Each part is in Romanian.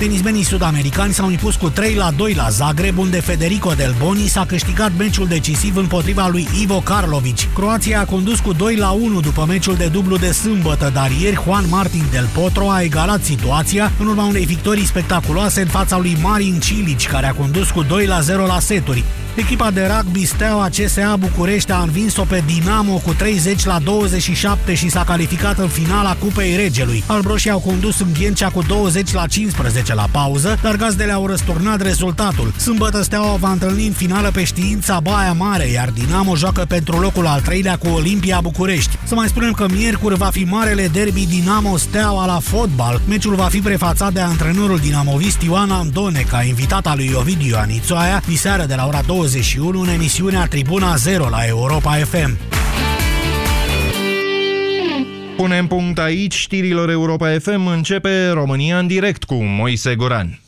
Tenismenii sud-americani s-au impus cu 3 la 2 la Zagreb, unde Federico Del Boni s-a câștigat meciul decisiv împotriva lui Ivo Karlovic. Croația a condus cu 2 la 1 după meciul de dublu de sâmbătă, dar ieri Juan Martin Del Potro a egalat situația în urma unei victorii spectaculoase în fața lui Marin Cilic, care a condus cu 2 la 0 la seturi. Echipa de rugby Steaua CSA București a învins-o pe Dinamo cu 30 la 27 și s-a calificat în finala Cupei Regelui. Albroșii au condus în Ghencea cu 20 la 15 la pauză, dar gazdele au răsturnat rezultatul. Sâmbătă Steaua va întâlni în finală pe știința Baia Mare, iar Dinamo joacă pentru locul al treilea cu Olimpia București. Să mai spunem că miercuri va fi marele derby Dinamo Steaua la fotbal. Meciul va fi prefațat de antrenorul dinamovist Ioana Andone, ca invitat al lui Ovidiu Anițoaia, diseară de la ora 20 21 în emisiunea Tribuna 0 la Europa FM. Punem punct aici știrilor Europa FM. Începe România în direct cu Moise Goran.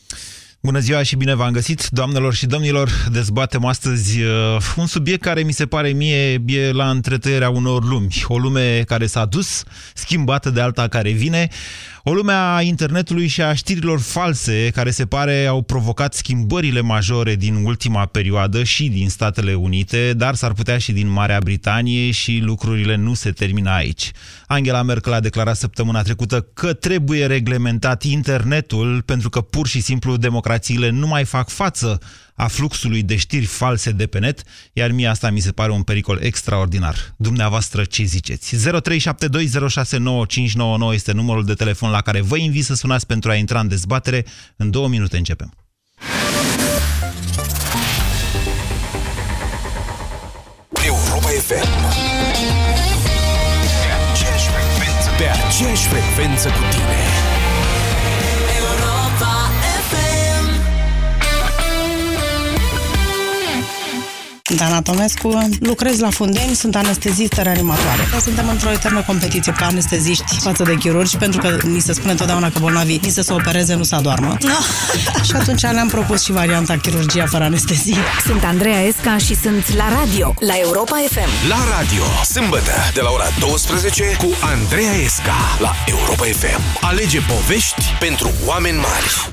Bună ziua și bine v-am găsit, doamnelor și domnilor. Dezbatem astăzi uh, un subiect care mi se pare mie e la întretăierea unor lumi. O lume care s-a dus, schimbată de alta care vine. O lume a internetului și a știrilor false care se pare au provocat schimbările majore din ultima perioadă și din Statele Unite, dar s-ar putea și din Marea Britanie și lucrurile nu se termină aici. Angela Merkel a declarat săptămâna trecută că trebuie reglementat internetul pentru că pur și simplu democrațiile nu mai fac față a fluxului de știri false de pe net, iar mie asta mi se pare un pericol extraordinar. Dumneavoastră ce ziceți? 0372069599 este numărul de telefon la care vă invit să sunați pentru a intra în dezbatere. În două minute începem. Europa FM Pe aceeași frecvență cu tine Dana Tomescu, lucrez la Fundeni, sunt anestezistă reanimatoare. Suntem într-o eternă competiție ca anesteziști față de chirurgi, pentru că ni se spune întotdeauna că bolnavii ni se să opereze, nu să adormă. No. și atunci ne-am propus și varianta chirurgia fără anestezie. Sunt Andreea Esca și sunt la radio, la Europa FM. La radio, sâmbătă, de la ora 12, cu Andreea Esca, la Europa FM. Alege povești pentru oameni mari.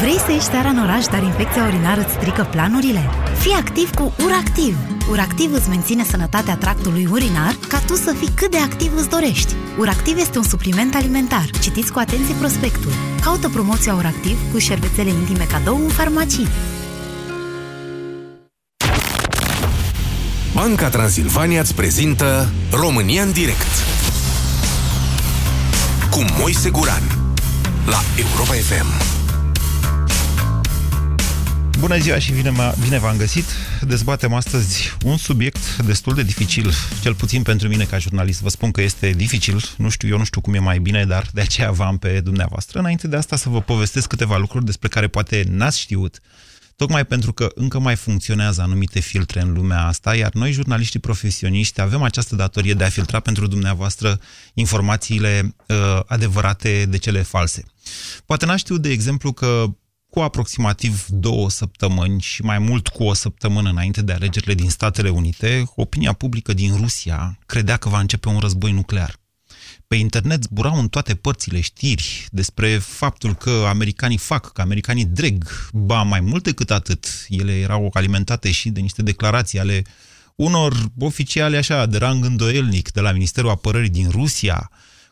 Vrei să ieși seara în oraș, dar infecția urinară îți strică planurile? Fii activ cu URACTIV! URACTIV îți menține sănătatea tractului urinar ca tu să fii cât de activ îți dorești. URACTIV este un supliment alimentar. Citiți cu atenție prospectul. Caută promoția URACTIV cu șervețele intime cadou în farmacii. Banca Transilvania îți prezintă România în direct cu Moise Guran la Europa FM. Bună ziua și bine, bine v-am găsit. Dezbatem astăzi un subiect destul de dificil, cel puțin pentru mine ca jurnalist. Vă spun că este dificil, nu știu, eu nu știu cum e mai bine, dar de aceea v-am pe dumneavoastră. Înainte de asta să vă povestesc câteva lucruri despre care poate n-ați știut, tocmai pentru că încă mai funcționează anumite filtre în lumea asta, iar noi, jurnaliștii profesioniști, avem această datorie de a filtra pentru dumneavoastră informațiile uh, adevărate de cele false. Poate n-ați știut, de exemplu, că cu aproximativ două săptămâni și mai mult cu o săptămână înainte de alegerile din Statele Unite, opinia publică din Rusia credea că va începe un război nuclear. Pe internet zburau în toate părțile știri despre faptul că americanii fac, că americanii dreg, ba mai mult decât atât. Ele erau alimentate și de niște declarații ale unor oficiali așa de rang îndoielnic de la Ministerul Apărării din Rusia,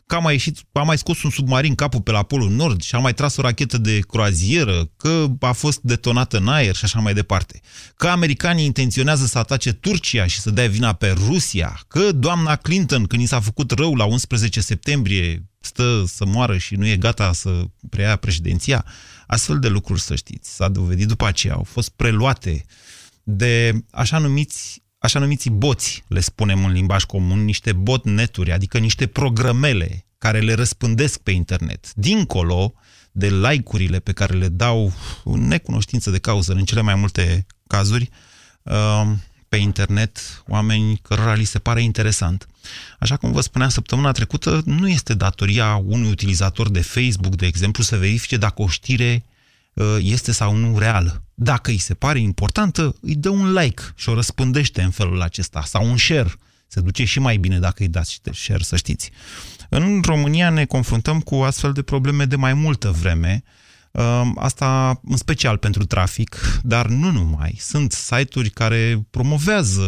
că a mai, ieșit, a mai scos un submarin capul pe la Polul Nord și a mai tras o rachetă de croazieră, că a fost detonată în aer și așa mai departe. Că americanii intenționează să atace Turcia și să dea vina pe Rusia. Că doamna Clinton, când i s-a făcut rău la 11 septembrie, stă să moară și nu e gata să preia președinția. Astfel de lucruri, să știți, s-a dovedit după aceea, au fost preluate de așa numiți așa numiții boți, le spunem în limbaj comun, niște botneturi, adică niște programele care le răspândesc pe internet. Dincolo de like-urile pe care le dau în necunoștință de cauză, în cele mai multe cazuri, uh, pe internet, oameni cărora li se pare interesant. Așa cum vă spuneam săptămâna trecută, nu este datoria unui utilizator de Facebook, de exemplu, să verifice dacă o știre Uh, este sau nu reală. Dacă îi se pare importantă, îi dă un like și o răspândește în felul acesta, sau un share. Se duce și mai bine dacă îi dați share, să știți. În România ne confruntăm cu astfel de probleme de mai multă vreme, Ehm, asta în special pentru trafic, dar nu numai. Sunt site-uri care promovează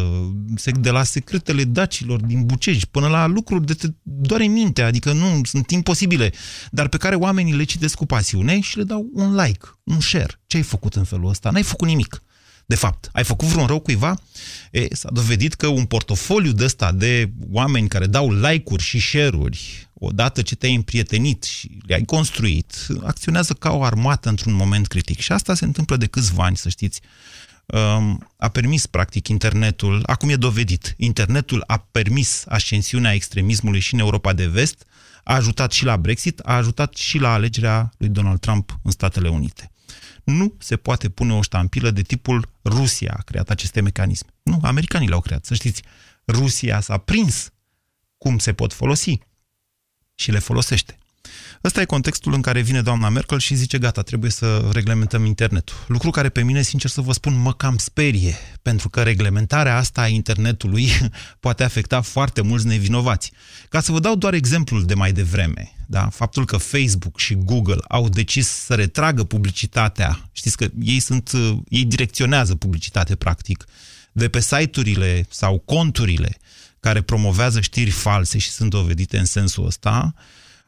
de la secretele dacilor din Bucești până la lucruri de te doare minte, adică nu sunt imposibile, dar pe care oamenii le citesc cu pasiune și le dau un like, un share. Ce ai făcut în felul ăsta? N-ai făcut nimic. De fapt, ai făcut vreun rău cuiva? E, s-a dovedit că un portofoliu de ăsta de oameni care dau like-uri și share-uri, odată ce te-ai împrietenit și le-ai construit, acționează ca o armată într-un moment critic. Și asta se întâmplă de câțiva ani, să știți. Um, a permis, practic, internetul, acum e dovedit, internetul a permis ascensiunea extremismului și în Europa de Vest, a ajutat și la Brexit, a ajutat și la alegerea lui Donald Trump în Statele Unite nu se poate pune o ștampilă de tipul Rusia a creat aceste mecanisme. Nu, americanii le-au creat, să știți. Rusia s-a prins cum se pot folosi și le folosește. Ăsta e contextul în care vine doamna Merkel și zice, gata, trebuie să reglementăm internetul. Lucru care pe mine, sincer să vă spun, mă cam sperie, pentru că reglementarea asta a internetului poate afecta foarte mulți nevinovați. Ca să vă dau doar exemplul de mai devreme, da? faptul că Facebook și Google au decis să retragă publicitatea, știți că ei, sunt, ei direcționează publicitate, practic, de pe site-urile sau conturile care promovează știri false și sunt dovedite în sensul ăsta,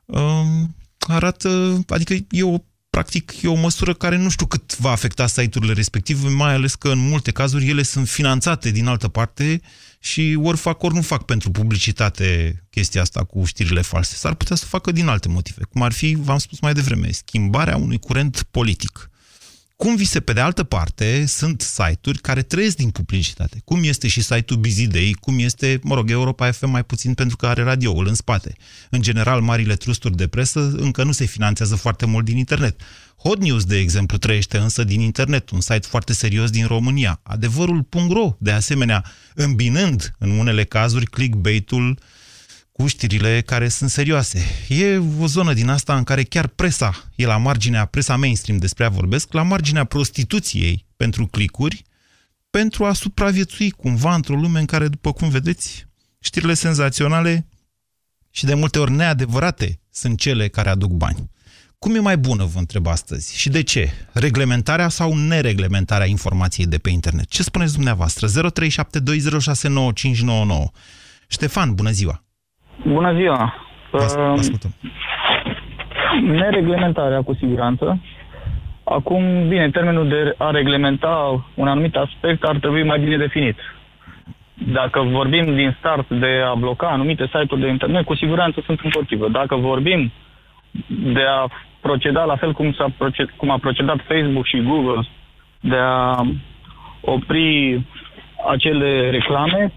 um, arată, adică e o practic e o măsură care nu știu cât va afecta site-urile respective, mai ales că în multe cazuri ele sunt finanțate din altă parte și ori fac, ori nu fac pentru publicitate chestia asta cu știrile false. S-ar putea să facă din alte motive, cum ar fi, v-am spus mai devreme, schimbarea unui curent politic. Cum vi se, pe de altă parte, sunt site-uri care trăiesc din publicitate. Cum este și site-ul Busy Day, cum este, mă rog, Europa FM mai puțin pentru că are radioul în spate. În general, marile trusturi de presă încă nu se finanțează foarte mult din internet. Hot News, de exemplu, trăiește însă din internet, un site foarte serios din România. Adevărul.ro, de asemenea, îmbinând în unele cazuri clickbait-ul uh, cu știrile care sunt serioase. E o zonă din asta în care chiar presa e la marginea, presa mainstream despre a vorbesc, la marginea prostituției pentru clicuri, pentru a supraviețui cumva într-o lume în care, după cum vedeți, știrile senzaționale și de multe ori neadevărate sunt cele care aduc bani. Cum e mai bună, vă întreb astăzi? Și de ce? Reglementarea sau nereglementarea informației de pe internet? Ce spuneți dumneavoastră? 0372069599. Ștefan, bună ziua! Bună ziua! Uh, nereglementarea, cu siguranță. Acum, bine, termenul de a reglementa un anumit aspect ar trebui mai bine definit. Dacă vorbim din start de a bloca anumite site-uri de internet, cu siguranță sunt împotrivă. Dacă vorbim de a proceda la fel cum, s-a proced, cum a procedat Facebook și Google, de a opri acele reclame,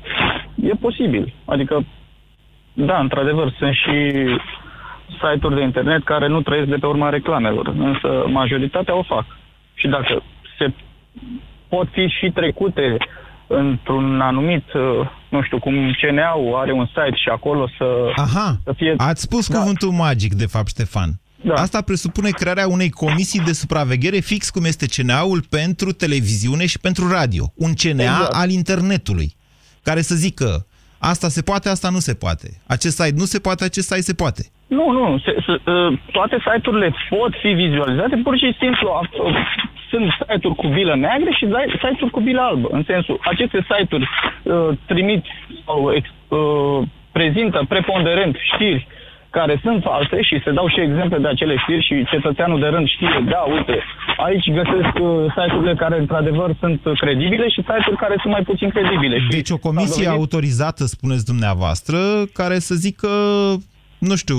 e posibil. Adică da, într-adevăr, sunt și site-uri de internet care nu trăiesc de pe urma reclamelor, însă majoritatea o fac. Și dacă se pot fi și trecute într-un anumit, uh, nu știu, cum CNA-ul are un site și acolo să, Aha, să fie... ați spus da. cuvântul magic, de fapt, Ștefan. Da. Asta presupune crearea unei comisii de supraveghere fix cum este CNA-ul pentru televiziune și pentru radio. Un CNA exact. al internetului, care să zică Asta se poate, asta nu se poate. Acest site nu se poate, acest site se poate. Nu, nu, se, se, uh, toate site-urile pot fi vizualizate, pur și simplu uh, sunt site-uri cu bilă neagră și site-uri cu bilă albă. În sensul, aceste site-uri uh, trimit sau uh, prezintă preponderent știri care sunt false și se dau și exemple de acele știri și cetățeanul de rând știe, da, uite, aici găsesc uh, site-urile care într-adevăr sunt credibile și site-uri care sunt mai puțin credibile. Deci o comisie dovedit... autorizată, spuneți dumneavoastră, care să zică, nu știu,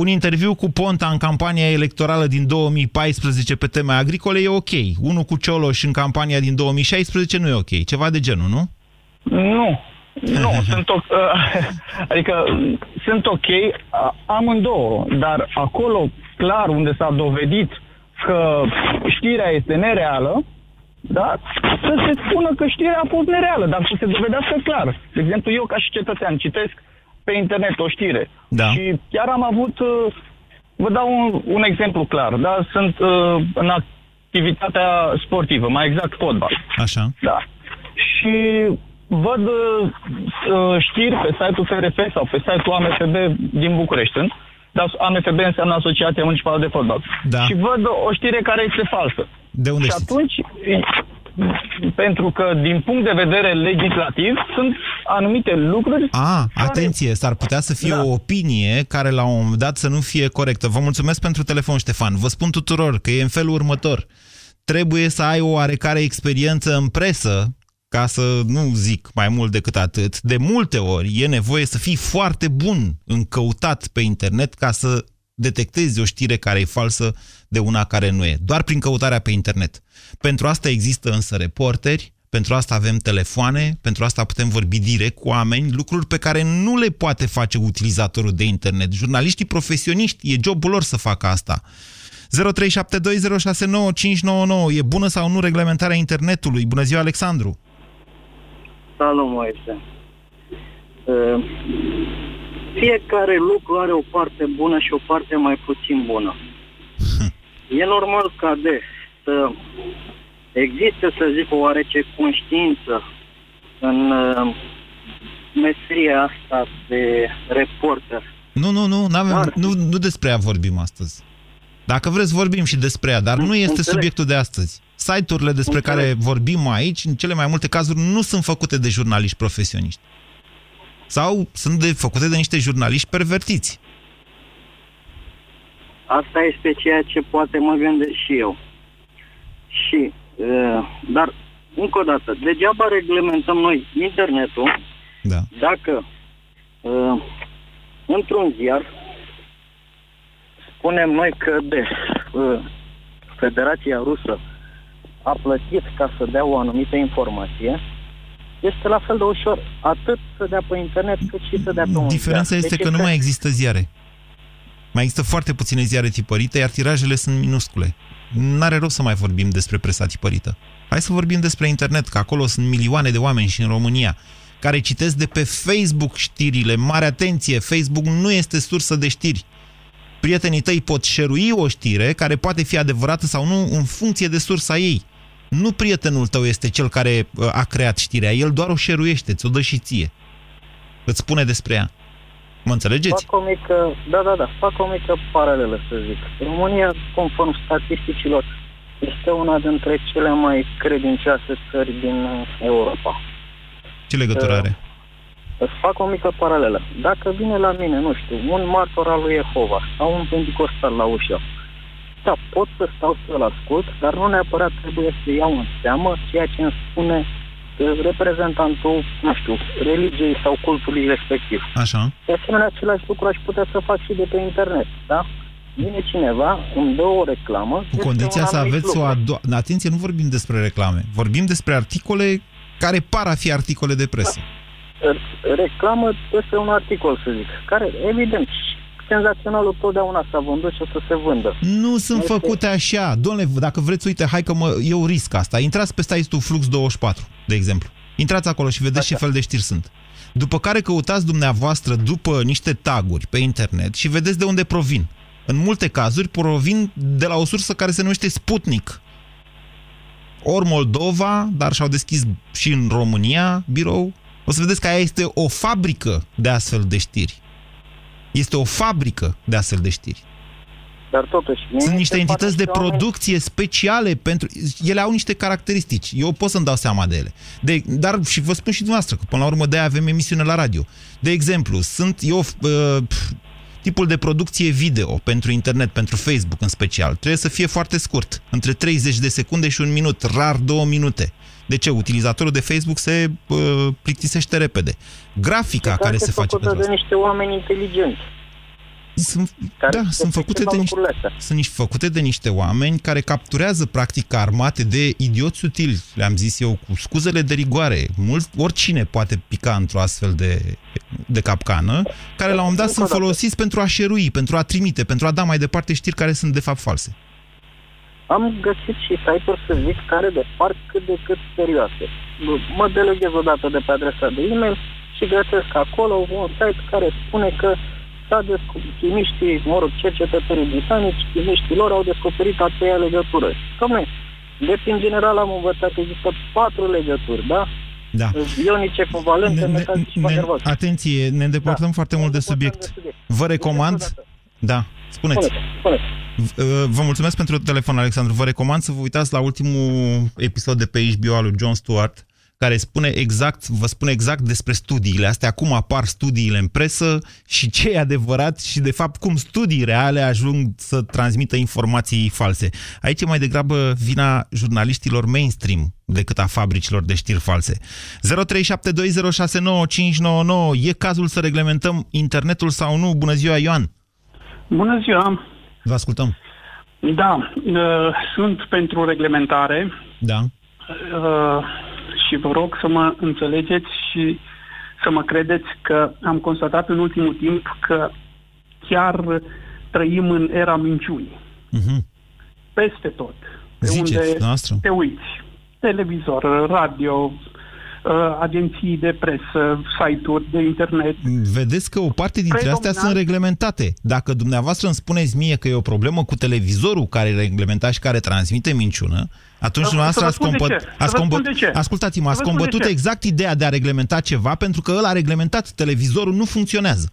un interviu cu Ponta în campania electorală din 2014 pe teme agricole e ok. Unul cu Cioloș în campania din 2016 nu e ok. Ceva de genul, nu? Nu, nu, sunt ok, adică sunt ok amândouă, dar acolo clar unde s-a dovedit că știrea este nereală, da? să se spună că știrea a fost nereală, dar să se dovedească clar. De exemplu, eu ca și cetățean citesc pe internet o știre da. și chiar am avut, uh, vă dau un, un exemplu clar, da? sunt uh, în activitatea sportivă, mai exact fotbal. Așa. Da. Și văd uh, uh, știri pe site-ul FRF sau pe site-ul AMFB din București, sunt, dar AMFB înseamnă Asociația Municipală de Fotbal. Da. Și văd o știre care este falsă. De unde Și știți? atunci, pentru că din punct de vedere legislativ sunt anumite lucruri... A, care... atenție, s-ar putea să fie da. o opinie care la un moment dat să nu fie corectă. Vă mulțumesc pentru telefon, Ștefan. Vă spun tuturor că e în felul următor. Trebuie să ai o oarecare experiență în presă ca să nu zic mai mult decât atât, de multe ori e nevoie să fii foarte bun în căutat pe internet ca să detectezi o știre care e falsă de una care nu e. Doar prin căutarea pe internet. Pentru asta există însă reporteri, pentru asta avem telefoane, pentru asta putem vorbi direct cu oameni, lucruri pe care nu le poate face utilizatorul de internet. Jurnaliștii profesioniști, e jobul lor să facă asta. 0372069599. E bună sau nu reglementarea internetului? Bună ziua, Alexandru! Salut, Moise. Uh, fiecare lucru are o parte bună și o parte mai puțin bună. e normal ca de să existe, să zic, o oarece conștiință în uh, meseria asta de reporter. Nu, nu, nu, Dar... nu, nu despre ea vorbim astăzi. Dacă vreți, vorbim și despre ea, dar nu este Înțeleg. subiectul de astăzi. Site-urile despre Înțeleg. care vorbim aici, în cele mai multe cazuri, nu sunt făcute de jurnaliști profesioniști. Sau sunt de, făcute de niște jurnaliști pervertiți. Asta este ceea ce poate mă gândesc și eu. Și, uh, dar, încă o dată, degeaba reglementăm noi internetul da. dacă uh, într-un ziar spunem noi că de uh, Federația Rusă a plătit ca să dea o anumită informație, este la fel de ușor atât să dea pe internet cât și să dea pe un Diferența este deci că nu mai există ziare. Mai există foarte puține ziare tipărite, iar tirajele sunt minuscule. N-are rost să mai vorbim despre presa tipărită. Hai să vorbim despre internet, că acolo sunt milioane de oameni și în România care citesc de pe Facebook știrile. Mare atenție, Facebook nu este sursă de știri prietenii tăi pot șerui o știre care poate fi adevărată sau nu în funcție de sursa ei. Nu prietenul tău este cel care uh, a creat știrea, el doar o șeruiește, ți-o dă și ție. Îți spune despre ea. Mă înțelegeți? Fac o mică, da, da, da, fac o mică paralelă, să zic. România, conform statisticilor, este una dintre cele mai credincioase țări din Europa. Ce legătură uh, are? Îți fac o mică paralelă. Dacă vine la mine, nu știu, un martor al lui Jehova sau un pentecostal la ușă, da, pot să stau să-l ascult, dar nu neapărat trebuie să iau în seamă ceea ce îmi spune uh, reprezentantul, nu știu, religiei sau cultului respectiv. Așa. De asemenea, același lucru aș putea să fac și de pe internet, da? Vine cineva, îmi dă o reclamă... Cu condiția să aveți lucru. o a doua... Atenție, nu vorbim despre reclame. Vorbim despre articole care par a fi articole de presă. Da reclamă este un articol, să zic, care, evident, senzaționalul totdeauna s-a vândut și o să se vândă. Nu sunt este... făcute așa. Domnule, dacă vreți, uite, hai că mă, eu risc asta. Intrați pe site-ul Flux24, de exemplu. Intrați acolo și vedeți așa. ce fel de știri sunt. După care căutați dumneavoastră după niște taguri pe internet și vedeți de unde provin. În multe cazuri provin de la o sursă care se numește Sputnik. Ori Moldova, dar și-au deschis și în România birou, O să vedeți că aia este o fabrică de astfel de știri. Este o fabrică de astfel de știri. Dar totuși... Sunt niște entități de producție speciale pentru... Ele au niște caracteristici. Eu pot să-mi dau seama de ele. De, dar și vă spun și dumneavoastră, că până la urmă de avem emisiune la radio. De exemplu, sunt eu... Uh, tipul de producție video pentru internet, pentru Facebook în special, trebuie să fie foarte scurt, între 30 de secunde și un minut, rar două minute. De ce? Utilizatorul de Facebook se uh, plictisește repede. Grafica care se face pentru de niște oameni inteligenți. Sunt, da, sunt făcute, de niște, sunt niște, făcute de niște oameni care capturează practic armate de idioți utili, le-am zis eu, cu scuzele de rigoare. Mult, oricine poate pica într-o astfel de, de capcană, care la un moment dat sunt folosiți pentru a șerui, pentru a trimite, pentru a da mai departe știri care sunt de fapt false. Am găsit și site-uri, să zic, care de par cât de cât serioase. Mă deleghez o dată de pe adresa de e-mail și găsesc acolo un site care spune că s-a descoperit, chimiștii, mă rog, cercetătorii britanici, chimiștii lor au descoperit a treia legătură. Dom'le, de prin general am învățat că există patru legături, da? Da. Ionice, covalente, metalice și ne, Atenție, ne îndepărtăm da. foarte mult de subiect. de subiect. Vă recomand... Da, spuneți. Spuneți, spuneți. Vă mulțumesc pentru telefon, Alexandru. Vă recomand să vă uitați la ultimul episod de pe HBO al lui John Stewart, care spune exact, vă spune exact despre studiile astea, cum apar studiile în presă și ce e adevărat și, de fapt, cum studii reale ajung să transmită informații false. Aici e mai degrabă vina jurnaliștilor mainstream decât a fabricilor de știri false. 0372069599 E cazul să reglementăm internetul sau nu? Bună ziua, Ioan! Bună ziua! Vă ascultăm! Da, uh, sunt pentru reglementare. Da. Uh, și vă rog să mă înțelegeți și să mă credeți că am constatat în ultimul timp că chiar trăim în era minciunii. Uh-huh. Peste tot. Pe Ziceți, unde noastră? te uiți. Televizor, radio, uh, agenții de presă, site-uri de internet. Vedeți că o parte dintre astea sunt reglementate. Dacă dumneavoastră îmi spuneți mie că e o problemă cu televizorul care e reglementat și care transmite minciună, atunci dumneavoastră ați, combăt... ați combăt... Ascultați-mă, ați combătut exact ideea de a reglementa ceva pentru că ăla a reglementat televizorul nu funcționează.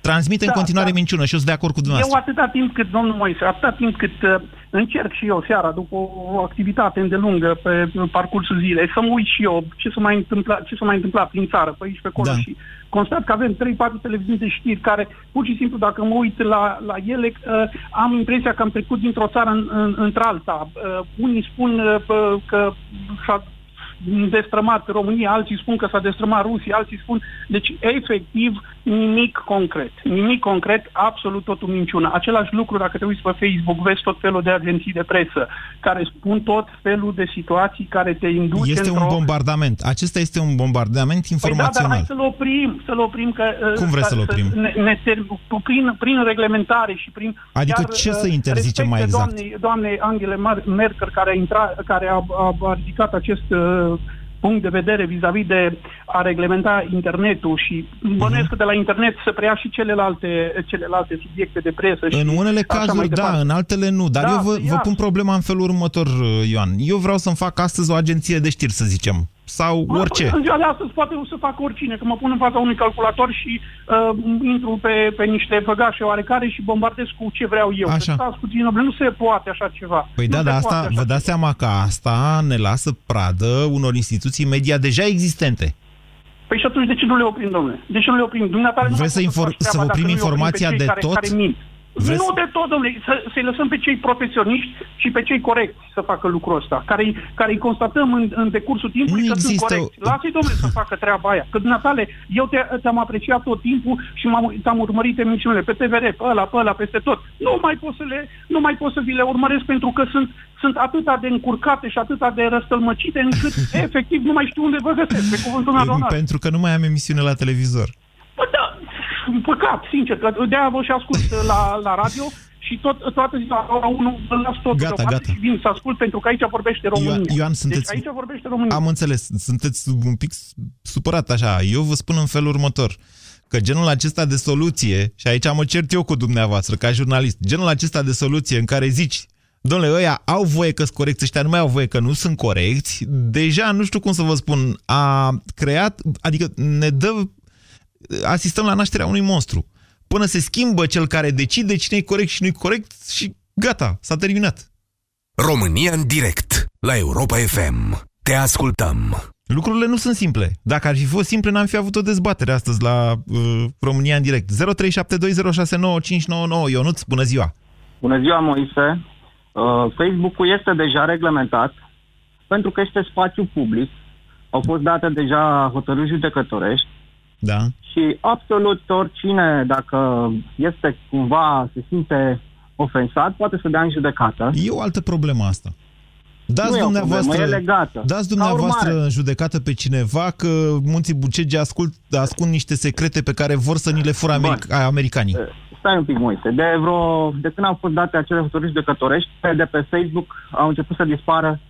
Transmite da, în continuare da. minciună și eu sunt de acord cu dumneavoastră. Eu atâta timp cât, domnul Moise, atâta timp cât uh, încerc și eu seara, după o activitate îndelungă pe parcursul zilei, să mă uit și eu ce s-a mai întâmplat, ce s-a mai întâmplat prin țară, pe aici, pe acolo da. și constat că avem 3-4 televiziuni de știri care, pur și simplu, dacă mă uit la, la ele, uh, am impresia că am trecut dintr-o țară în, în, într-alta. Uh, unii spun uh, că s-a destrămat România, alții spun că s-a destrămat Rusia, alții spun... Deci, efectiv, nimic concret. Nimic concret, absolut totul minciună. Același lucru, dacă te uiți pe Facebook, vezi tot felul de agenții de presă care spun tot felul de situații care te induce Este un bombardament. Acesta este un bombardament informațional. Păi da, dar hai să-l oprim, să-l oprim. Că, uh, Cum vreți să-l oprim? Ne, ne, prin, prin reglementare și prin... Adică chiar, ce să uh, interzicem mai exact? Doamne, doamne Angela Merkel, care a, intrat, care a, a, a ridicat acest uh, punct de vedere vis-a-vis de a reglementa internetul și bănuiesc uh-huh. că de la internet să preia și celelalte, celelalte subiecte de presă. În și unele cazuri, da, în altele nu. Dar da, eu vă, vă pun problema în felul următor, Ioan. Eu vreau să-mi fac astăzi o agenție de știri, să zicem sau mă, orice. În ziua de astăzi poate să fac oricine, că mă pun în fața unui calculator și uh, intru pe, pe niște făgașe oarecare și bombardez cu ce vreau eu. Așa. Stați puțin, nu se poate așa ceva. Păi nu da, dar asta, vă dați seama că asta ne lasă pradă unor instituții media deja existente. Păi și atunci de ce nu le oprim, domnule? De ce nu le oprim? Dumneata Vreți să, infor- să oprim informația de care, tot? Care mint. Vreți... Nu de tot, domnule, să, să-i lăsăm pe cei profesioniști și pe cei corecți să facă lucrul ăsta, care, care îi constatăm în, în decursul timpului nu că există... sunt corecți. Lasă-i, domnule, să facă treaba aia. Că, dumneatale, eu te, te-am apreciat tot timpul și m-am, te-am urmărit emisiunile pe TVR, pe ăla, pe ăla, peste tot. Nu mai pot să, le, nu mai pot să vi le urmăresc pentru că sunt, sunt atâta de încurcate și atâta de răstălmăcite încât, efectiv, nu mai știu unde vă găsesc, pe cuvântul meu Pentru că nu mai am emisiune la televizor. Bă, da, păcat, sincer, că de-aia vă și ascult la, la radio și tot, toată ziua la ora 1 îl las tot gata, gata. și vin să ascult pentru că aici vorbește România. Ioan, Ioan sunteți... Deci aici vorbește România. Am înțeles, sunteți un pic supărat așa. Eu vă spun în felul următor că genul acesta de soluție, și aici mă cert eu cu dumneavoastră ca jurnalist, genul acesta de soluție în care zici Domnule, ăia au voie că sunt corecți, ăștia nu mai au voie că nu sunt corecți. Deja, nu știu cum să vă spun, a creat, adică ne dă, asistăm la nașterea unui monstru. Până se schimbă cel care decide cine e corect și nu e corect și gata, s-a terminat. România în direct, la Europa FM. Te ascultăm. Lucrurile nu sunt simple. Dacă ar fi fost simple, n-am fi avut o dezbatere astăzi la uh, România în direct. 0372069599. Ionuț, bună ziua! Bună ziua, Moise. Uh, Facebook-ul este deja reglementat pentru că este spațiu public. Au fost date deja hotărâri judecătorești Da. și absolut oricine, dacă este cumva, se simte ofensat, poate să dea în judecată. E o altă problemă asta. Dați Nu e o dumneavoastră, problemă, e legată. dați Ca dumneavoastră urmare. în judecată pe cineva că munții Bucegi ascult, ascund niște secrete pe care vor să ni le fură americ- americanii. Stai un pic, Moise. De, vreo, de când au fost date acele hotărâri judecătorești, pe- de pe Facebook au început să dispară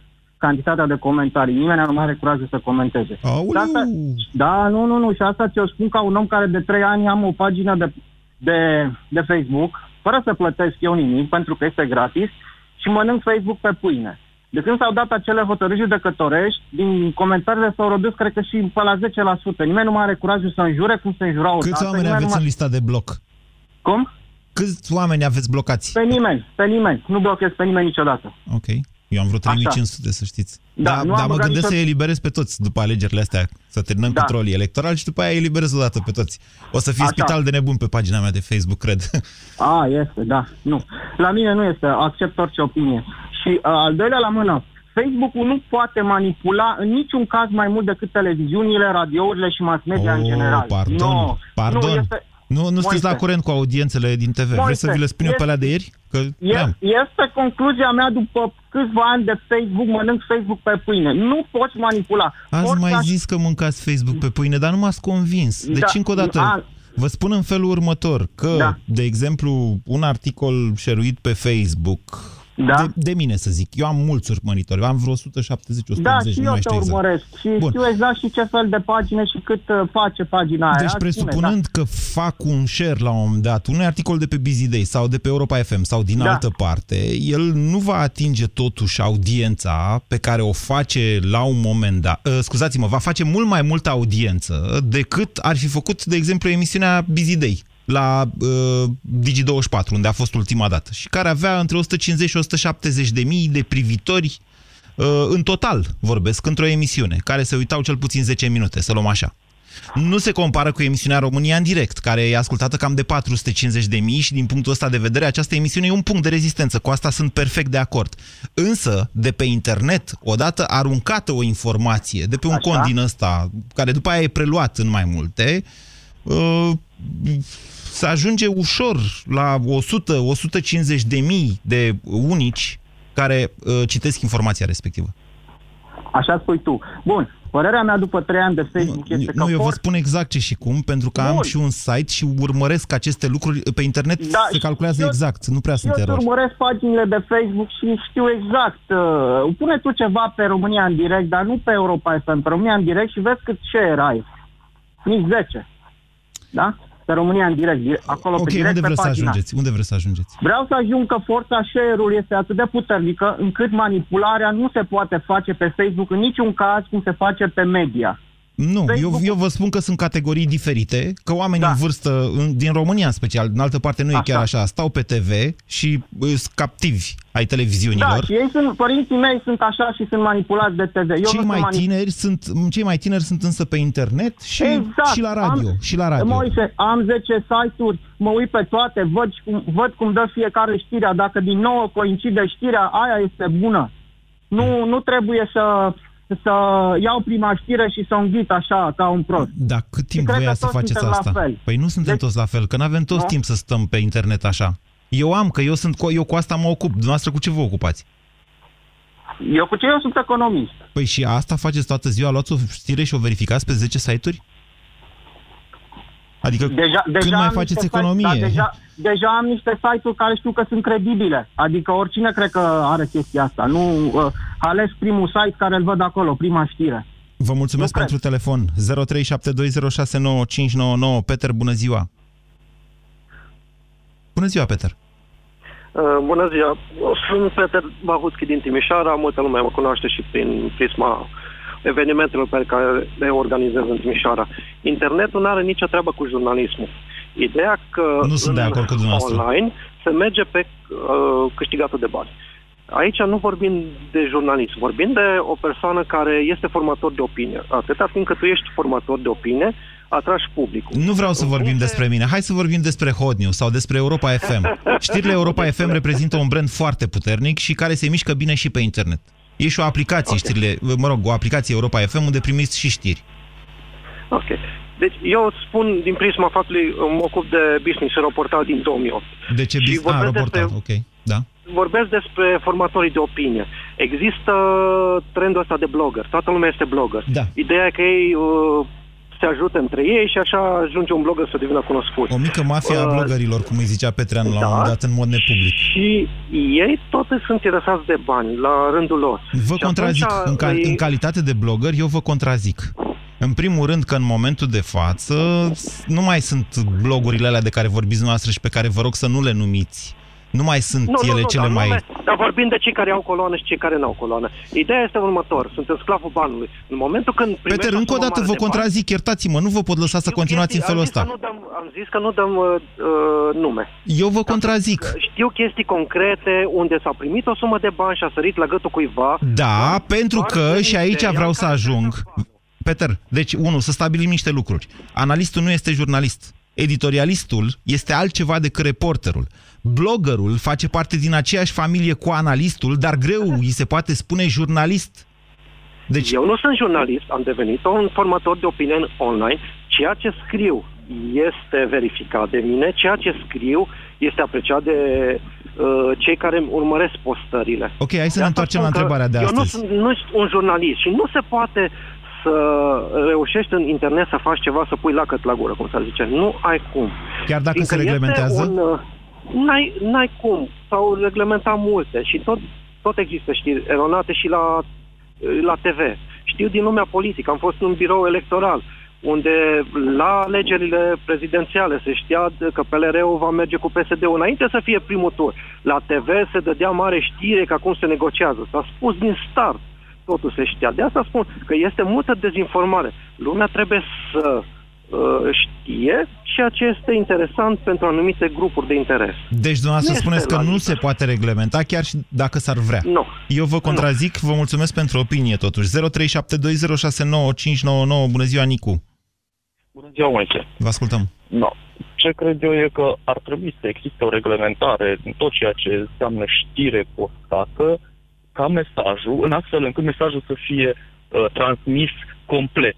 cantitatea de comentarii. Nimeni nu mai are curajul să comenteze. Aoleu! Și asta, da, nu, nu, nu. Și asta ți-o spun ca un om care de trei ani am o pagină de, de, de Facebook, fără să plătesc eu nimic, pentru că este gratis, și mănânc Facebook pe pâine. De când s-au dat acele hotărâri judecătorești, din comentariile s-au redus, cred că și pe la 10%. Nimeni nu mai are curajul să înjure cum se înjurau Câți odată. oameni nimeni nu aveți mai... în lista de bloc? Cum? Câți oameni aveți blocați? Pe nimeni, pe nimeni. Nu blochez pe nimeni niciodată. Ok. Eu am vreo 3500, să știți. Da, dar nu am dar mă băgat gândesc nicio- să eliberez pe toți după alegerile astea, să terminăm Da. controlul electoral și după aia eliberez odată pe toți. O să fie Așa. spital de nebun pe pagina mea de Facebook, cred. A, este, da. Nu. La mine nu este. Accept orice opinie. Și uh, al doilea la mână. Facebook-ul nu poate manipula în niciun caz mai mult decât televiziunile, radiourile și mass media în Oh, general. Pardon, no, pardon. Nu, este, Nu, nu sunteți Moise. la curent cu audiențele din TV. Vreți Moise, să vi le spun eu pe este- alea de ieri? Că E, am. este concluzia mea după câțiva ani de Facebook, mănânc Facebook pe pâine. Nu poți manipula. Azi Orice mai aș- zis că mâncați Facebook pe pâine, dar nu m-ați convins. Deci, Da, încă o dată, a- vă spun în felul următor, că, Da. de exemplu, un articol șeruit pe Facebook, Da. de, de mine să zic, eu am mulți urmăritori, am vreo 170-180, Da, și nu eu mai te știu exact. urmăresc. Și Bun. știu exact și ce fel de pagină și cât uh, face pagina aia. Deci Spune, presupunând că fac un share la un moment dat, unui articol de pe Busy Day sau de pe Europa FM sau din Da. altă parte, el nu va atinge totuși audiența pe care o face la un moment dat. Uh, scuzați-mă, va face mult mai multă audiență decât ar fi făcut, de exemplu, emisiunea Busy Day la uh, Digi24, unde a fost ultima dată, și care avea între 150 și 170 de mii de privitori uh, în total, vorbesc, într-o emisiune, care se uitau cel puțin 10 minute, să luăm așa. Nu se compară cu emisiunea România în direct, care e ascultată cam de 450 de mii și din punctul ăsta de vedere această emisiune e un punct de rezistență. Cu asta sunt perfect de acord. Însă, de pe internet, odată aruncată o informație de pe un Așa. cont din ăsta, care după aia e preluat în mai multe, uh, se ajunge ușor la 100-150 de mii de unici care uh, citesc informația respectivă. Așa spui tu. Bun, părerea mea după trei ani de Facebook este că Nu, eu vă for- spun exact ce și cum, pentru că am Bun. și un site și urmăresc aceste lucruri pe internet, Da, se calculează eu- exact, nu prea sunt eu îți erori. urmăresc paginile de Facebook și știu exact. Uh, pune tu ceva pe România în direct, dar nu pe Europa FM, pe România în direct și vezi cât share ai. Nici 10. Da? Pe România în direct, direct acolo Ok, pe direct unde pe vreți să pagina. ajungeți? Unde vreți să ajungeți? Vreau să ajung că forța share-ului este atât de puternică încât manipularea nu se poate face pe Facebook în niciun caz cum se face pe media. Nu, eu, Facebook- eu vă spun că sunt categorii diferite, că oamenii în vârstă, în, din România în special, în altă parte nu e Așa. chiar așa, stau pe TV și uh, sunt captivi ai Da, televiziunilor. și ei sunt, părinții mei sunt așa și sunt manipulați de TV. Eu cei nu mai sunt manip- tineri sunt cei mai tineri sunt însă pe internet și, Exact. și la radio, Am, și la radio. Moise, am 10 site-uri, mă uit pe toate, văd cum, văd cum dă fiecare știrea. Dacă din nou coincide știrea, aia este bună. Nu, nu trebuie să, să iau prima știre și să o înghit așa, ca un prost. Da, cât timp cred voia că să toți faceți suntem la asta? fel. Păi nu suntem Deci- toți la fel, că nu avem toți Nu? timp să stăm pe internet așa. Eu am, că eu sunt cu, eu cu asta mă ocup. Dumneavoastră cu ce vă ocupați? Eu cu ce eu sunt economist. Păi și asta faceți toată ziua? Luați o știre și o verificați pe 10 site-uri? Adică Deja, deja când mai am faceți niște economie? Site, da, deja, deja am niște site-uri care știu că sunt credibile. Adică oricine cred că are chestia asta. Nu uh, ales primul site care îl văd acolo, prima știre. Vă mulțumesc Nu pentru telefon. 0372069599. Peter, bună ziua! Bună ziua, Peter! Uh, bună ziua! Sunt Peter Bahutski din Timișoara, multă lume mă cunoaște și prin prisma evenimentelor pe care le organizez în Timișoara. Internetul nu are nicio treabă cu jurnalismul. Ideea că Nu sunt de acord cu dumneavoastră. online se merge pe uh, câștigatul de bani. Aici nu vorbim de jurnalist, vorbim de o persoană care este formator de opinie. Atâta timp cât tu ești formator de opinie, atragi publicul. Nu vreau să vorbim despre mine. Hai să vorbim despre Hot News sau despre Europa FM. Știrile Europa FM reprezintă un brand foarte puternic și care se mișcă bine și pe internet. E și o aplicație, știrile, mă rog, o aplicație Europa FM unde primiți și știri. Ok. Deci eu spun din prisma faptului, mă ocup de business în reportal din 2008. De ce Și bis... A, vorbesc reportaj, despre- ok. Da. Vorbesc despre formatorii de opinie. Există trendul ăsta de blogger. Toată lumea este blogger. Da. Ideea e că ei uh, se ajută între ei și așa ajunge un blogger să devină cunoscut. O mică mafia a Uh, blogărilor, cum îi zicea Petreanu la da. un moment dat în mod nepublic. Și ei tot sunt interesați de bani, la rândul lor. Vă Și contrazic. atunci În, cal- îi- în calitate de blogger, eu vă contrazic. În primul rând că în momentul de față nu mai sunt blogurile alea de care vorbiți noastră și pe care vă rog să nu le numiți. Nu mai sunt Nu, ele nu, nu, cele dar, mai... nume, dar vorbim de cei care au coloană și cei care nu au coloană. Ideea este următor. Sunt în sclavul banului. În momentul când primești Peter, o încă o sumă dată mare vă de bani- contrazic, iertați-mă, nu vă pot lăsa să continuați în Chestii- felul am zis că ăsta. nu dăm, am zis că nu dăm uh, uh, nume. Eu vă contrazic. Știu chestii concrete unde s-a primit o sumă de bani și a sărit la gâtul cuiva. Da, pentru doar că, în și aici ministerial vreau să care ajung, Peter, deci, unu, să stabilim niște lucruri. Analistul nu este jurnalist. Editorialistul este altceva decât reporterul. Bloggerul face parte din aceeași familie cu analistul, dar greu îi se poate spune jurnalist. Deci... Eu nu sunt jurnalist, am devenit un formator de opinie în online. Ceea ce scriu este verificat de mine, ceea ce scriu este apreciat de uh, cei care urmăresc postările. Ok, hai să De ne asta întoarcem la spun că întrebarea de Eu nu astăzi. sunt, nu sunt un jurnalist și nu se poate să reușești în internet să faci ceva, să pui lacăt la gură, cum să zice. Nu ai cum. Chiar dacă Fiindcă se este reglementează? Un, uh, n-ai, n-ai cum. S-au reglementat multe și tot, tot există știri eronate și la, la TV. Știu din lumea politică, am fost în un birou electoral unde la alegerile prezidențiale se știa că PLR-ul va merge cu PSD-ul înainte să fie primul tur. La TV se dădea mare știre că acum se negociază. S-a spus din start. Totul se știa. De asta spun că este multă dezinformare. Lumea trebuie să uh, știe ceea ce este interesant pentru anumite grupuri de interes. Deci dumneavoastră Nu spuneți este că nu logică. se poate reglementa, chiar și dacă s-ar vrea. Nu. Eu vă contrazic, vă mulțumesc pentru opinie totuși. 0372069599. Bună ziua, Nicu. Bună ziua, Moise. Vă ascultăm. No. Ce cred eu e că ar trebui să existe o reglementare în tot ceea ce înseamnă știre postată ca mesajul, în astfel încât mesajul să fie uh, transmis complet.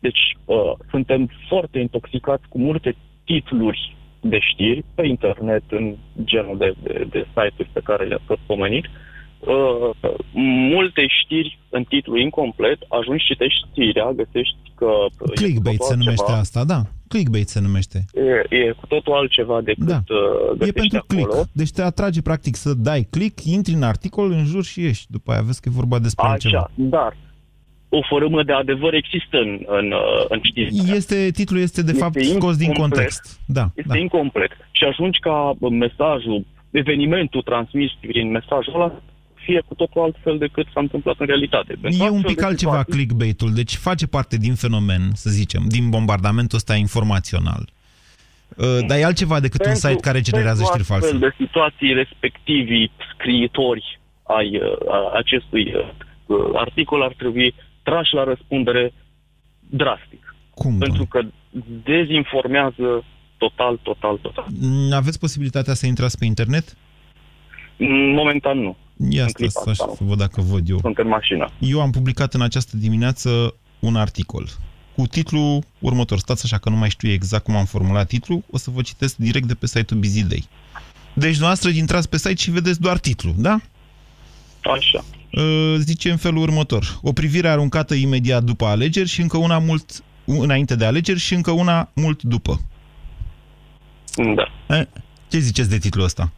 Deci uh, suntem foarte intoxicați cu multe titluri de știri pe internet, în genul de, de, de site-uri pe care le-ați tot pomenit. Uh, multe știri în titlu incomplet, ajungi, citești știrea, găsești că... uh, e Clickbait cu se totul numește altceva. asta, da. Clickbait se numește. E, e cu totul altceva decât Da. uh, E găsești pentru acolo. click. Deci te atrage practic să dai click, intri în articol, în jur și ieși. După aia vezi că e vorba despre altceva. Așa, dar o fărâmă de adevăr există în, în, uh, în știri. Este, titlul este de fapt scos din incomplet. context. Da, Este da. incomplet. Și ajungi ca uh, mesajul, evenimentul transmis prin mesajul ăla fie cu totul altfel decât s-a întâmplat în realitate. Pentru E un astfel pic de altceva situații- clickbait-ul, deci face parte din fenomen, să zicem, din bombardamentul ăsta informațional. Uh, Dar e altceva decât un Pentru- site care generează pentru știri astfel false. de situații respectivii scriitori ai uh, a acestui uh, articol ar trebui trași la răspundere drastic. Cum? Pentru că dezinformează total, total, total. Mm, Aveți posibilitatea să intrați pe internet? Momentan nu. Ia În asta clipa să, asta, să văd dacă văd eu. Sunt în mașină. Eu am publicat în această dimineață un articol cu titlul următor. Stați așa că nu mai știu exact cum am formulat titlul, o să vă citesc direct de pe site-ul Busy Day. Deci noastră intrați pe site și vedeți doar titlul, da? Așa. Uh, Zice în felul următor. O privire aruncată imediat după alegeri și încă una mult înainte de alegeri și încă una mult după. Da. Eh, Ce ziceți de titlul ăsta?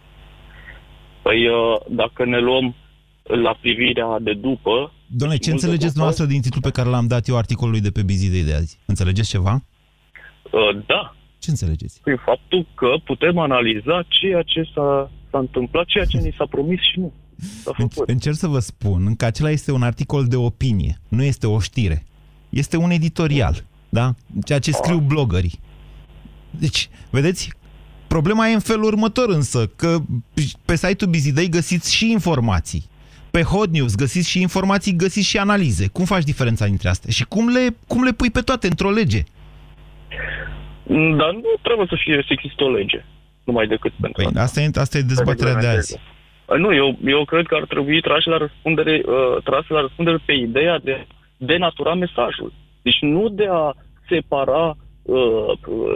Păi, uh, dacă ne luăm la privirea de după... Doamne, ce mult de înțelegeți după, noastră din titlul pe care l-am dat eu articolului de pe Busy Day de azi? Înțelegeți ceva? Uh, da. Ce înțelegeți? Prin faptul că putem analiza ceea ce s-a s-a întâmplat ceea ce ni s-a promis și nu s-a făcut. Încerc să vă spun că acela este un articol de opinie, nu este o știre. Este un editorial, da? Ceea ce scriu blogării. Deci, vedeți, problema e în felul următor însă, că pe site-ul Bizidei găsiți și informații. Pe Hot News găsiți și informații, găsiți și analize. Cum faci diferența dintre astea? Și cum le, cum le pui pe toate într-o lege? Dar nu trebuie să fie să există o lege, numai decât pentru păi, asta. E, asta e dezbaterea de azi. Nu, eu, eu cred că ar trebui trași la răspundere, uh, trase la răspundere pe ideea de denatura mesajul. Deci nu de a separa uh,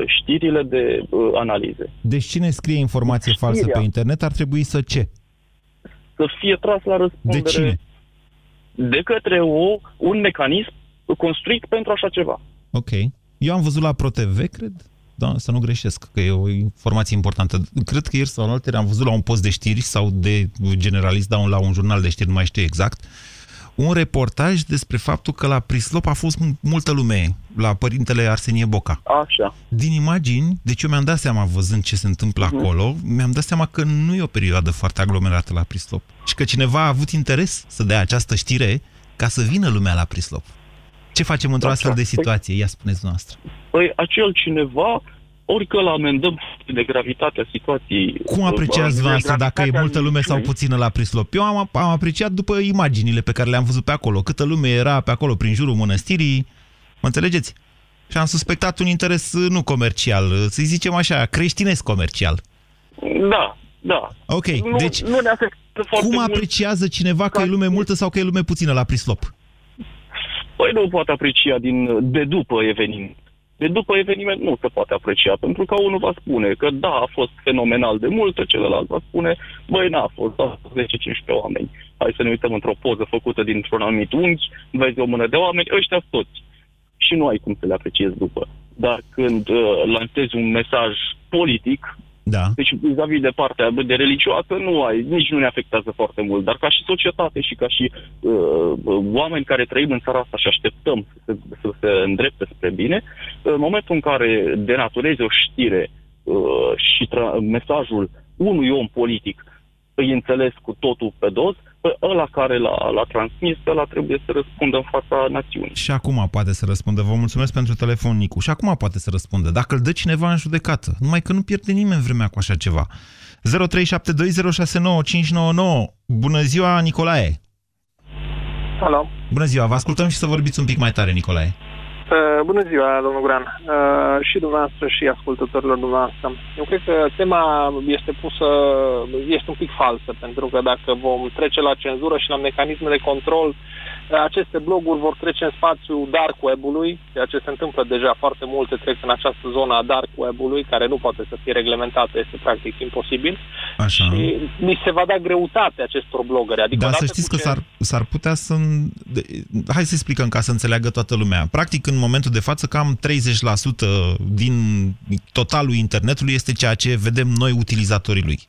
știrile de uh, analize. Deci cine scrie informație Știrea. falsă pe internet ar trebui să ce? Să fie tras la răspundere. De cine? De către o, un mecanism construit pentru așa ceva. Ok. Eu am văzut la ProTV, cred, da, să nu greșesc, că e o informație importantă. Cred că ieri sau în altele am văzut la un post de știri sau de generalist, dar la un jurnal de știri, nu mai știu exact, un reportaj despre faptul că la Prislop a fost multă lume, la părintele Arsenie Boca. Așa. Din imagini, deci eu mi-am dat seama, văzând ce se întâmplă uh-huh. acolo, mi-am dat seama că nu e o perioadă foarte aglomerată la Prislop. Și că cineva a avut interes să dea această știre ca să vină lumea la Prislop. Ce facem într-o astfel de situație? Ia spuneți noastră. Păi acel cineva ori că îl amendăm de gravitatea situației. Cum apreciați voastră dacă e multă lume sau puțină la Prislop? Eu am, am apreciat după imaginile pe care le-am văzut pe acolo. Câtă lume era pe acolo prin jurul mănăstirii. Mă înțelegeți? Și am suspectat un interes nu comercial, să zicem așa, creștinesc comercial. Da, da. Ok, nu, deci nu ne cum apreciază cineva că e lume multă sau că e lume puțină la Prislop? Păi nu poate aprecia din, de după eveniment. De după eveniment nu se poate aprecia, pentru că unul va spune că da, a fost fenomenal de mult, celălalt va spune, băi, n-a fost, da, 10-15 oameni. Hai să ne uităm într-o poză făcută dintr-un anumit unghi, vezi o mână de oameni, ăștia toți. Și nu ai cum să le apreciezi după. Dar când uh, lansezi un mesaj politic, da. Deci, vis-a-vis de partea de religioasă, nu ai, nici nu ne afectează foarte mult, dar ca și societate și ca și uh, oameni care trăim în țara asta și așteptăm să se, să se îndrepte spre bine, în momentul în care denaturezi o știre uh, și tra- mesajul unui om politic îi înțeles cu totul pe dos, ăla care l-a, l-a transmis, ăla trebuie să răspundă în fața națiunii. Și acum poate să răspundă. Vă mulțumesc pentru telefon, Nicu. Și acum poate să răspundă. Dacă îl dă cineva în judecată. Numai că nu pierde nimeni vremea cu așa ceva. 0372069599. Bună ziua, Nicolae! Alo! Bună ziua, vă ascultăm și să vorbiți un pic mai tare, Nicolae. Uh, bună ziua, domnul Gran, uh, și dumneavoastră și ascultătorilor dumneavoastră. Eu cred că tema este pusă, este un pic falsă, pentru că dacă vom trece la cenzură și la mecanisme de control, aceste bloguri vor trece în spațiul dark web-ului, ceea ce se întâmplă deja foarte multe trec în această zonă a dark web-ului, care nu poate să fie reglementată, este practic imposibil. Așa. Și mi se va da greutate acestor blogări. Adică Dar să știți că ce... s-ar, s-ar putea să... Hai să explicăm ca să înțeleagă toată lumea. Practic, în momentul de față, cam 30% din totalul internetului este ceea ce vedem noi utilizatorii lui.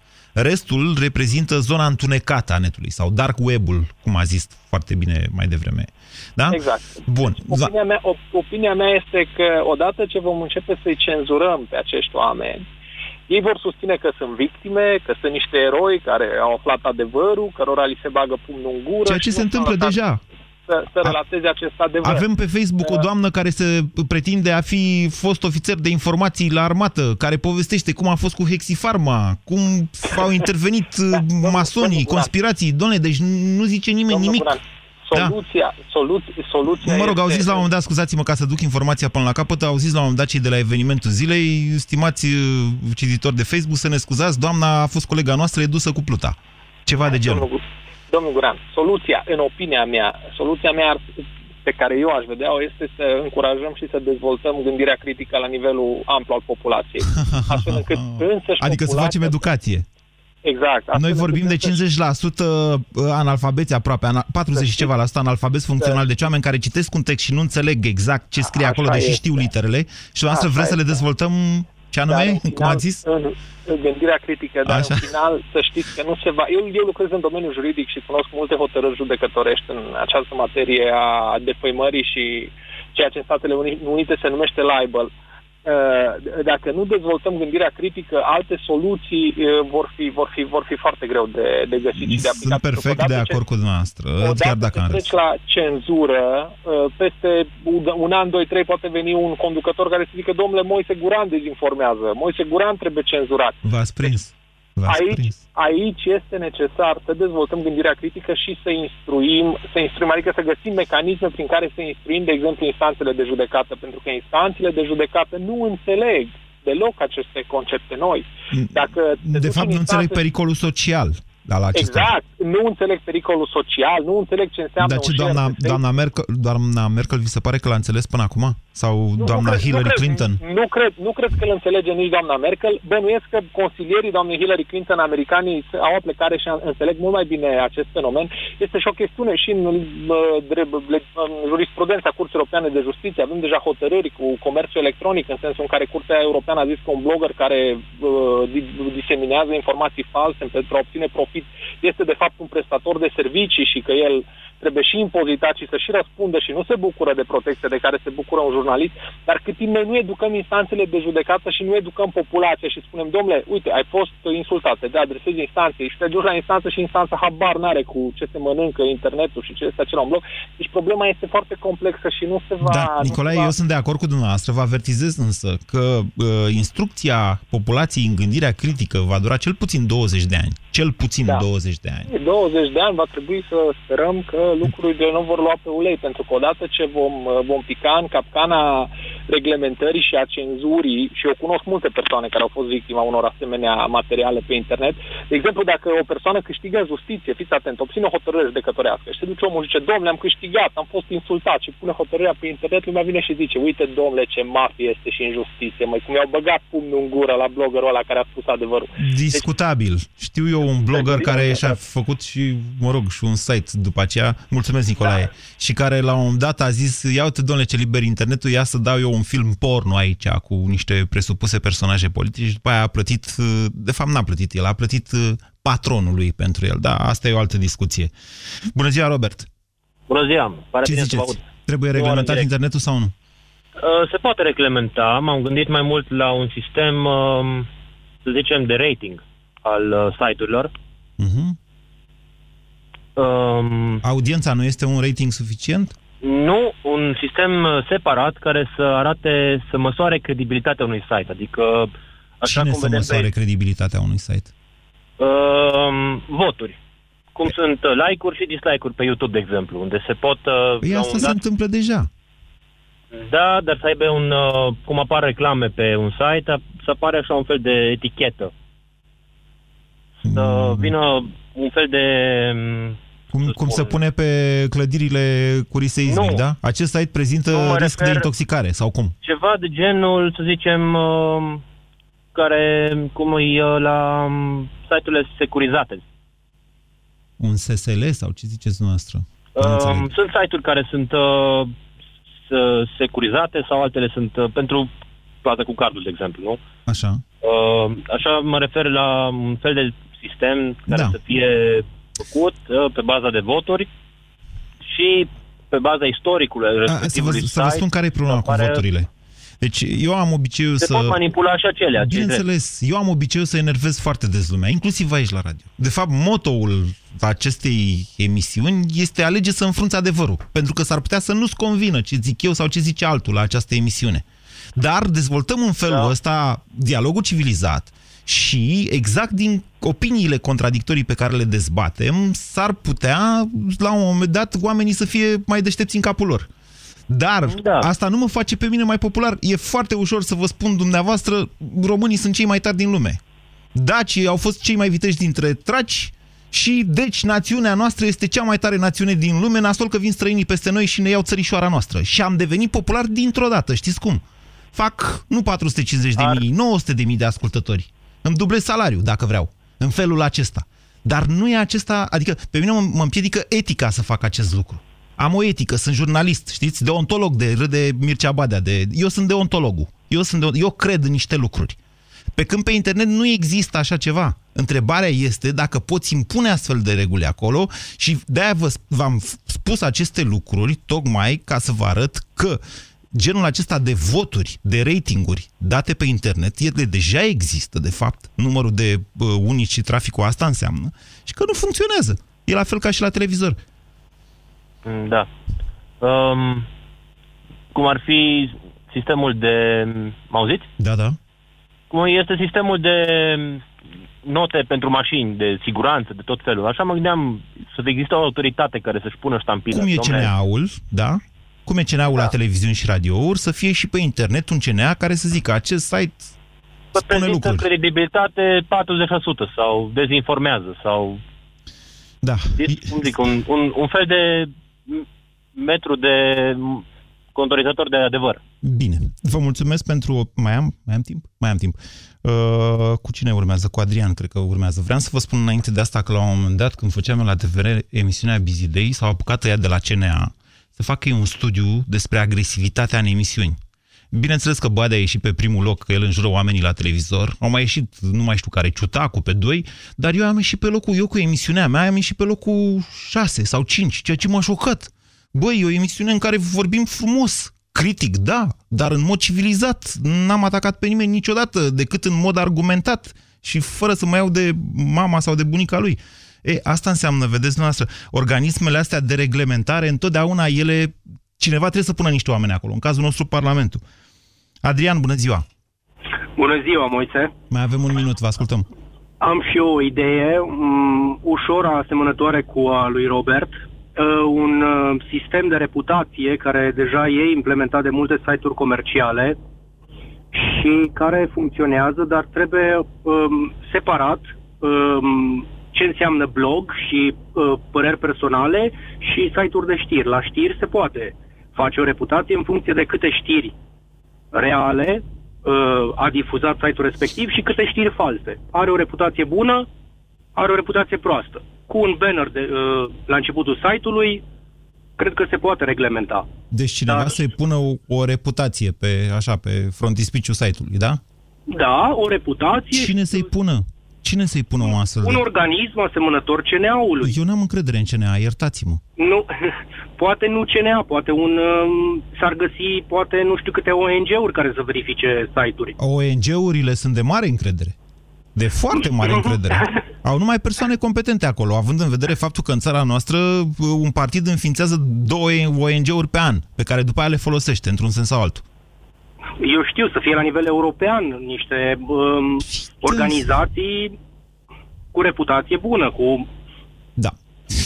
Restul reprezintă zona întunecată a netului sau dark web-ul, cum a zis foarte bine mai devreme. Da? Exact. Bun. Opinia mea, opinia mea este că odată ce vom începe să-i cenzurăm pe acești oameni, ei vor susține că sunt victime, că sunt niște eroi care au aflat adevărul, cărora li se bagă pumnul în gură. Ceea ce se întâmplă deja să, să relateze acest adevăr. Avem pe Facebook o uh, doamnă care se pretinde a fi fost ofițer de informații la armată, care povestește cum a fost cu Hexifarma, cum au intervenit uh, masonii, conspirații. Doamne, deci nu zice nimeni nimic. Soluția, da. soluția, soluția Mă rog, au zis la un moment dat, scuzați-mă ca să duc informația până la capăt, au zis la un moment dat cei de la evenimentul zilei, stimați uh, cititori de Facebook, să ne scuzați, doamna a fost colega noastră, e dusă cu pluta. Ceva de genul. Domnul, Domnul Guran, soluția, în opinia mea, soluția mea ar, pe care eu aș vedea-o este să încurajăm și să dezvoltăm gândirea critică la nivelul amplu al populației. Astfel încât însăși Adică să facem educație. Exact. Noi vorbim de 50% uh, analfabeți aproape, 40 și ceva la sută analfabeți funcțional, deci oameni care citesc un text și nu înțeleg exact ce scrie acolo, deși știu literele, și noastră vreți să le dezvoltăm ce anume? Dar, Cum final, ați zis? În, în gândirea critică, dar Așa. în final să știți că nu se va... Eu, eu lucrez în domeniul juridic și cunosc multe hotărâri judecătorești în această materie a defăimării și ceea ce în Statele Unite se numește libel. uh, dacă nu dezvoltăm gândirea critică, alte soluții uh, vor fi, vor fi, vor fi foarte greu de, de găsit și de aplicat. Sunt perfect de acord cu dumneavoastră, chiar dacă am treci la cenzură, uh, peste un an, doi, trei poate veni un conducător care să zică, domnule, Moise Guran dezinformează, Moise Guran trebuie cenzurat. V-ați prins. Aici, aici este necesar să dezvoltăm gândirea critică și să instruim, să instruim, adică să găsim mecanisme prin care să instruim, de exemplu, instanțele de judecată, pentru că instanțele de judecată nu înțeleg deloc aceste concepte noi. Dacă de fapt, nu înțeleg pericolul social al acestor. Exact. Nu înțeleg pericolul social, nu înțeleg ce înseamnă Dar ce, doamna, doamna, Merkel, doamna Merkel, vi se pare că l-a înțeles până acum? Sau nu, doamna nu cred, Hillary nu cred, Clinton? Nu cred, nu cred că îl înțelege nici doamna Merkel. Bănuiesc că consilierii doamnei Hillary Clinton, americanii, au o plecare și înțeleg mult mai bine acest fenomen. Este și o chestiune și în, în jurisprudența Curții Europeane de Justiție. Avem deja hotărâri cu comerțul electronic, în sensul în care Curtea Europeană a zis că un blogger care uh, diseminează informații false pentru a obține profit este de fapt un prestator de servicii și că el trebuie și impozitat și să și răspundă și nu se bucură de protecție de care se bucură un jurnalist, dar cât timp noi nu educăm instanțele de judecată și nu educăm populația și spunem, domnule, uite, ai fost insultat, te adresezi instanței și te duci la instanță și instanța habar n-are cu ce se mănâncă internetul și ce este acela un bloc. Deci problema este foarte complexă și nu se va... Da, Nicolae, va... eu sunt de acord cu dumneavoastră, vă avertizez însă că uh, instrucția populației în gândirea critică va dura cel puțin 20 de ani. Cel puțin da. 20 de ani. 20 de ani va trebui să sperăm că lucrurile nu vor lua pe ulei, pentru că odată ce vom, vom pica în capcana reglementării și a cenzurii, și eu cunosc multe persoane care au fost victima unor asemenea materiale pe internet, de exemplu, dacă o persoană câștigă justiție, fiți atent, obține o hotărâre judecătorească și se duce omul și zice, domnule, am câștigat, am fost insultat și pune hotărârea pe internet, lumea vine și zice, uite, domnule, ce mafie este și injustiție, mai cum i-au băgat pumnul în gură la bloggerul ăla care a spus adevărul. Discutabil. Deci, Știu eu un blogger care și-a făcut și, mă rog, și un site după aceea Mulțumesc, Nicolae. Da. Și care la un moment dat a zis, ia uite, domnule, ce liber internetul, ia să dau eu un film porno aici cu niște presupuse personaje politice și după aia a plătit, de fapt n-a plătit el, a plătit uh, patronului pentru el. Da, asta e o altă discuție. Bună ziua, Robert! Bună ziua! Pare ce ziceți? Trebuie reglementat internetul sau nu? Uh, se poate reglementa. M-am gândit mai mult la un sistem, um, să zicem, de rating al uh, site-urilor. Uh-huh Um, Audiența nu este un rating suficient? Nu, un sistem separat care să arate, să măsoare credibilitatea unui site. Adică, așa Cine cum să măsoare pe... credibilitatea unui site? Uh, voturi. Cum sunt like-uri și dislike-uri pe YouTube, de exemplu, unde se pot... Uh, păi asta dat... se întâmplă deja. Da, dar să aibă un... Uh, cum apar reclame pe un site, să apare așa un fel de etichetă. Să mm. vină un fel de cum, cum se pune pe clădirile curiseismic, da? Acest site prezintă nu, risc de intoxicare, sau cum? Ceva de genul, să zicem, uh, care, cum e uh, la um, site-urile securizate. Un SSL sau ce ziceți dumneavoastră? Uh, sunt site-uri care sunt uh, securizate sau altele sunt uh, pentru plată cu cardul, de exemplu, nu? Așa. Uh, așa mă refer la un fel de sistem care da. să fie făcut uh, pe baza de voturi și pe baza istoricului respectivului să vă, să vă spun care e problema cu voturile. Deci eu am obiceiul se să... Se pot manipula și acelea. Bineînțeles, eu am obiceiul să enervez foarte des lumea, inclusiv aici la radio. De fapt, motoul acestei emisiuni este alege să înfrunți adevărul. Pentru că s-ar putea să nu-ți convină ce zic eu sau ce zice altul la această emisiune. Dar dezvoltăm în felul da. ăsta dialogul civilizat, și exact din opiniile contradictorii pe care le dezbatem, s-ar putea, la un moment dat, oamenii să fie mai deștepți în capul lor. Dar da. asta nu mă face pe mine mai popular. E foarte ușor să vă spun dumneavoastră, românii sunt cei mai tari din lume. Dacii au fost cei mai viteși dintre traci și deci națiunea noastră este cea mai tare națiune din lume, nasol că vin străinii peste noi și ne iau țărișoara noastră. Și am devenit popular dintr-o dată, știți cum? Fac nu 450 de mii, 900 de mii de ascultători. Îmi dublez salariul, dacă vreau, în felul acesta. Dar nu e acesta, adică pe mine mă, mă împiedică etica să fac acest lucru. Am o etică, sunt jurnalist, știți, deontolog de râde Mircea Badea. De, eu sunt deontologul. Eu, sunt de, eu cred în niște lucruri. Pe când pe internet nu există așa ceva. Întrebarea este dacă poți impune astfel de reguli acolo și de-aia v-am spus aceste lucruri tocmai ca să vă arăt că genul acesta de voturi, de ratinguri date pe internet, ele deja există, de fapt, numărul de uh, unici și traficul asta înseamnă, și că nu funcționează. E la fel ca și la televizor. Mm, Da. Um, cum ar fi sistemul de... Mă auziți? Da, da. Cum este sistemul de note pentru mașini, de siguranță, de tot felul. Așa mă gândeam să există o autoritate care să-și pună ștampila. Cum e Dom'le, CNA-ul, da? Cum e CNA-ul da. la televiziuni și radiouri, să fie și pe internet un CNA care să zică acest site Să spune prezintă lucruri. credibilitate 40% sau dezinformează sau... Da. Cum zic, un, un, un fel de metru de contorizator de adevăr. Bine. Vă mulțumesc pentru... Mai am, mai am timp? Mai am timp. Uh, cu cine urmează? Cu Adrian, cred că urmează. Vreau să vă spun înainte de asta că la un moment dat, când făceam eu la TVR emisiunea Busy Day, s-au apucat ea de la CNA să facă ei un studiu despre agresivitatea în emisiuni. Bineînțeles că Badea a ieșit pe primul loc, că el înjură oamenii la televizor. Au mai ieșit, nu mai știu care, Ciutacu pe doi, dar eu am ieșit pe locul, eu cu emisiunea mea am ieșit pe locul 6 sau 5, ceea ce m-a șocat. Băi, e o emisiune în care vorbim frumos, critic, da, dar în mod civilizat. N-am atacat pe nimeni niciodată, decât în mod argumentat și fără să mai iau de mama sau de bunica lui. E, asta înseamnă, vedeți noastră, organismele astea de reglementare, întotdeauna ele, cineva trebuie să pună niște oameni acolo, în cazul nostru Parlamentul. Adrian, bună ziua! Bună ziua, Moise. Mai avem un minut, vă ascultăm. Am și eu o idee um, ușor asemănătoare cu a lui Robert. Uh, un uh, sistem de reputație care deja e implementat de multe site-uri comerciale și care funcționează, dar trebuie um, separat um, ce înseamnă blog și uh, păreri personale și site-uri de știri. La știri se poate face o reputație în funcție de câte știri reale uh, a difuzat site-ul respectiv și câte știri false. Are o reputație bună, are o reputație proastă. Cu un banner de, uh, la începutul site-ului, cred că se poate reglementa. Deci cineva da. să-i pună o, o reputație pe, așa, pe frontispiciul site-ului, da? Da, o reputație. Cine să-i pună? Cine să-i pună o astfel Un de... organism asemănător CNA-ului. Eu n-am încredere în CNA, iertați-mă. Nu, poate nu CNA, poate un, um, s-ar găsi, poate nu știu câte ONG-uri care să verifice site-uri. ONG-urile sunt de mare încredere. De foarte mare încredere. Au numai persoane competente acolo, având în vedere faptul că în țara noastră un partid înființează două ONG-uri pe an, pe care după aia le folosește, într-un sens sau altul. Eu știu, să fie la nivel european niște um, organizații cu reputație bună, cu... Da.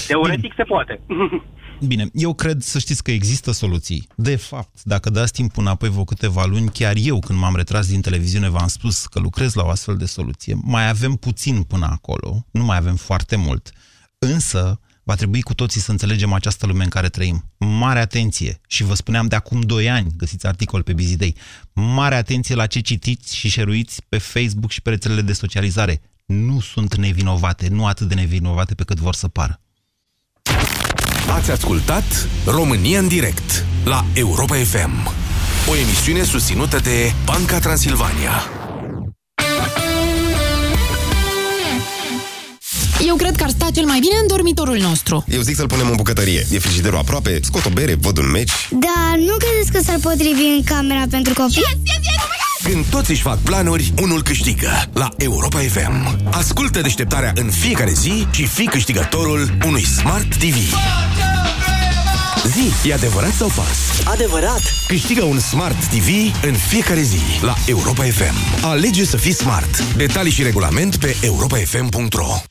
Teoretic se poate. Bine, eu cred să știți că există soluții. De fapt, dacă dați timp înapoi vă câteva luni, chiar eu când m-am retras din televiziune v-am spus că lucrez la o astfel de soluție. Mai avem puțin până acolo, nu mai avem foarte mult, însă va trebui cu toții să înțelegem această lume în care trăim. Mare atenție! Și vă spuneam de acum 2 ani, găsiți articol pe Busy Day, mare atenție la ce citiți și șeruiți pe Facebook și pe rețelele de socializare. Nu sunt nevinovate, nu atât de nevinovate pe cât vor să pară. Ați ascultat România în direct la Europa FM. O emisiune susținută de Banca Transilvania. Eu cred că ar sta cel mai bine în dormitorul nostru. Eu zic să-l punem în bucătărie. E frigiderul aproape, scot o bere, văd un meci. Da, nu credeți că s-ar potrivi în camera pentru copii? Yes, yes, yes! Când toți își fac planuri, unul câștigă la Europa FM. Ascultă deșteptarea în fiecare zi și fii câștigătorul unui Smart TV. Zi, e adevărat sau fals? Adevărat! Câștigă un Smart TV în fiecare zi la Europa FM. Alege să fii smart. Detalii și regulament pe europafm.ro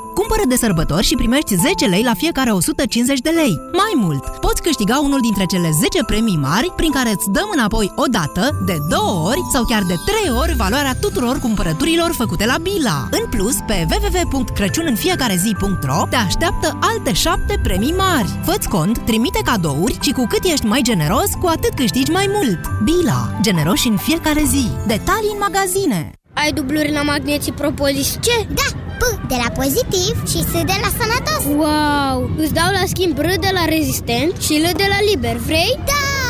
Cumpără de sărbători și primești 10 lei la fiecare 150 de lei. Mai mult, poți câștiga unul dintre cele 10 premii mari prin care îți dăm înapoi o dată, de două ori sau chiar de trei ori valoarea tuturor cumpărăturilor făcute la Bila. În plus, pe www.crăciuninfiecarezi.ro te așteaptă alte 7 premii mari. Fă-ți cont, trimite cadouri și cu cât ești mai generos, cu atât câștigi mai mult. Bila. Generoși în fiecare zi. Detalii în magazine. Ai dubluri la magneții propolis ce? Da, P de la pozitiv și S de la sănătos Wow! Îți dau la schimb R de la rezistent și L de la liber, vrei? Da!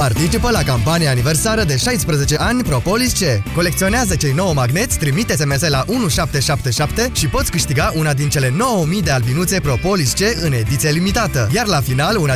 Participă la campania aniversară de 16 ani Propolis C. Colecționează cei 9 magneți, trimite SMS la 1777 și poți câștiga una din cele 9000 de albinuțe Propolis C în ediție limitată. Iar la final, una